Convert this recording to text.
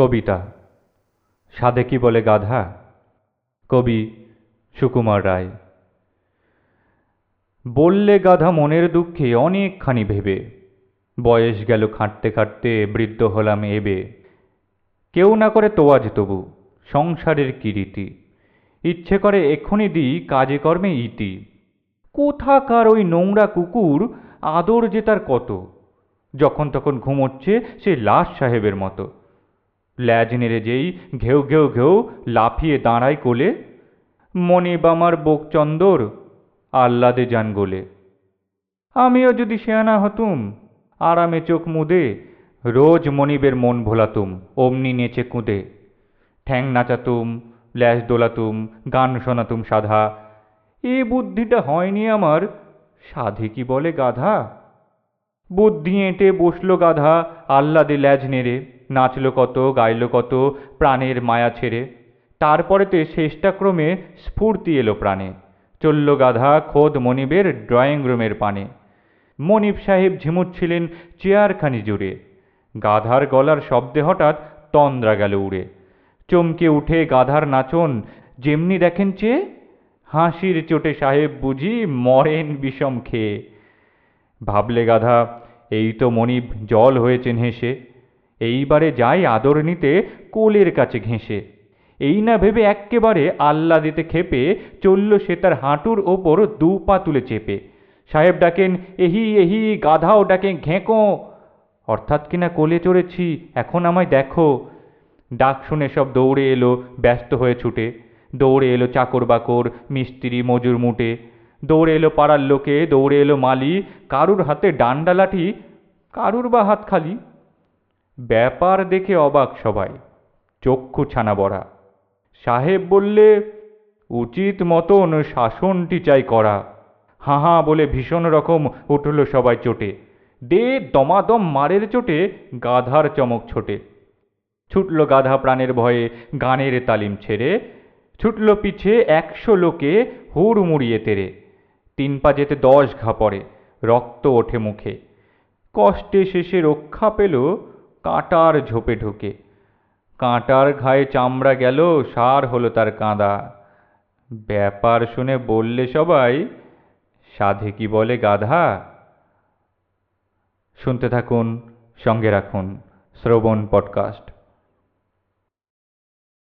কবিতা। সাধে কি বলে গাধা, কবি সুকুমার রায়। বললে গাধা মনের দুঃখে অনেকখানি ভেবে, বয়স গেল খাটতে খাটতে বৃদ্ধ হলাম এবে। কেউ না করে তোয়াজ তবু, সংসারের কিরীতি ইচ্ছে করে এক্ষুনি দিই কাজে কর্মে ইতি। কোথাকার ওই নোংরা কুকুর, আদর যে তার কত? যখন তখন ঘুমোচ্ছে সে লাশ সাহেবের মতো। ল্যাজ নেড়ে যেই ঘেউ ঘেউ ঘেউ লাফিয়ে দাঁড়ায় কোলে, মনিব আমার বোকচন্দর আহ্লাদে যান গোলে। আমিও যদি শেয়ানা হতুম, আরামে চোখ মুদে, রোজ মনিবের মন ভোলাতুম, অমনি নেচে কুঁদে। ঠ্যাং নাচাতুম, ল্যাজ দোলাতুম, গান শোনাতুম সাধা। এ বুদ্ধিটা হয়নি আমার, সাধে কি বলে গাধা? বুদ্ধি এঁটে বসল গাধা, আহ্লাদে ল্যাজ নেড়ে। নাচল কত, গাইল কত, প্রাণের মায়া ছেড়ে। তারপরেতে শেষটাক্রমে স্ফূর্তি এলো প্রাণে। চলল গাধা খোদ মনিবের ড্রয়িং রুমের পানে। মনিব সাহেব ঝিমুচ্ছিলেন চেয়ারখানি জুড়ে। গাধার গলার শব্দে হঠাৎ তন্দ্রা গেল উড়ে। চমকে উঠে গাধার নাচন, যেমনি দেখেন চেয়ে হাসির চোটে সাহেব বুঝি মরেন বিষম খেয়ে। ভাবলে গাধা, এই তো মনিব, জল হয়েছেন হেসে। এইবারে যাই আদর নিতে কোলের কাছে ঘেঁষে। এই না ভেবে এক্কেবারে আল্লা দিতে খেপে চলল সে তার হাঁটুর ওপর দু পা তুলে চেপে। সাহেব ডাকেন, এহি এহি, গাধাও ডাকেন ঘেঁকো। অর্থাৎ কিনা কোলে চড়েছি, এখন আমায় দেখো। ডাক শুনে সব দৌড়ে এলো, ব্যস্ত হয়ে ছুটে। দৌড়ে এলো চাকর বাকর, মিস্ত্রি, মজুর মুটে। দৌড়ে এলো পাড়ার লোকে, দৌড়ে এলো মালি। কারুর হাতে ডান্ডা লাঠি, কারুর বা হাত খালি? ব্যাপার দেখে অবাক সবাই। চক্ষু ছানা বড়া। সাহেব বললে, উচিত মতন শাসনটি চাই করা। হাঁ হাঁ বলে ভীষণ রকম উঠল সবাই চোটে। দে দমাদম মারের চোটে, গাধার চমক ছোটে। ছুটল গাধা প্রাণের ভয়ে গানের তালিম ছেড়ে, ছুটল পিছে একশো লোকে হুড় মুড়িয়ে তেরে। তিন পা যেতে দশ ঘা পড়ে, রক্ত ওঠে মুখে। কষ্টে শেষে রক্ষা পেল কাঁটার ঝোপে ঢোকে। কাঁটার ঘায়ে চামড়া গেল, সার হলো তার কাঁদা। ব্যাপার শুনে বললে সবাই, সাধে কি বলে গাধা? শুনতে থাকুন, সঙ্গে রাখুন শ্রবণ পডকাস্ট।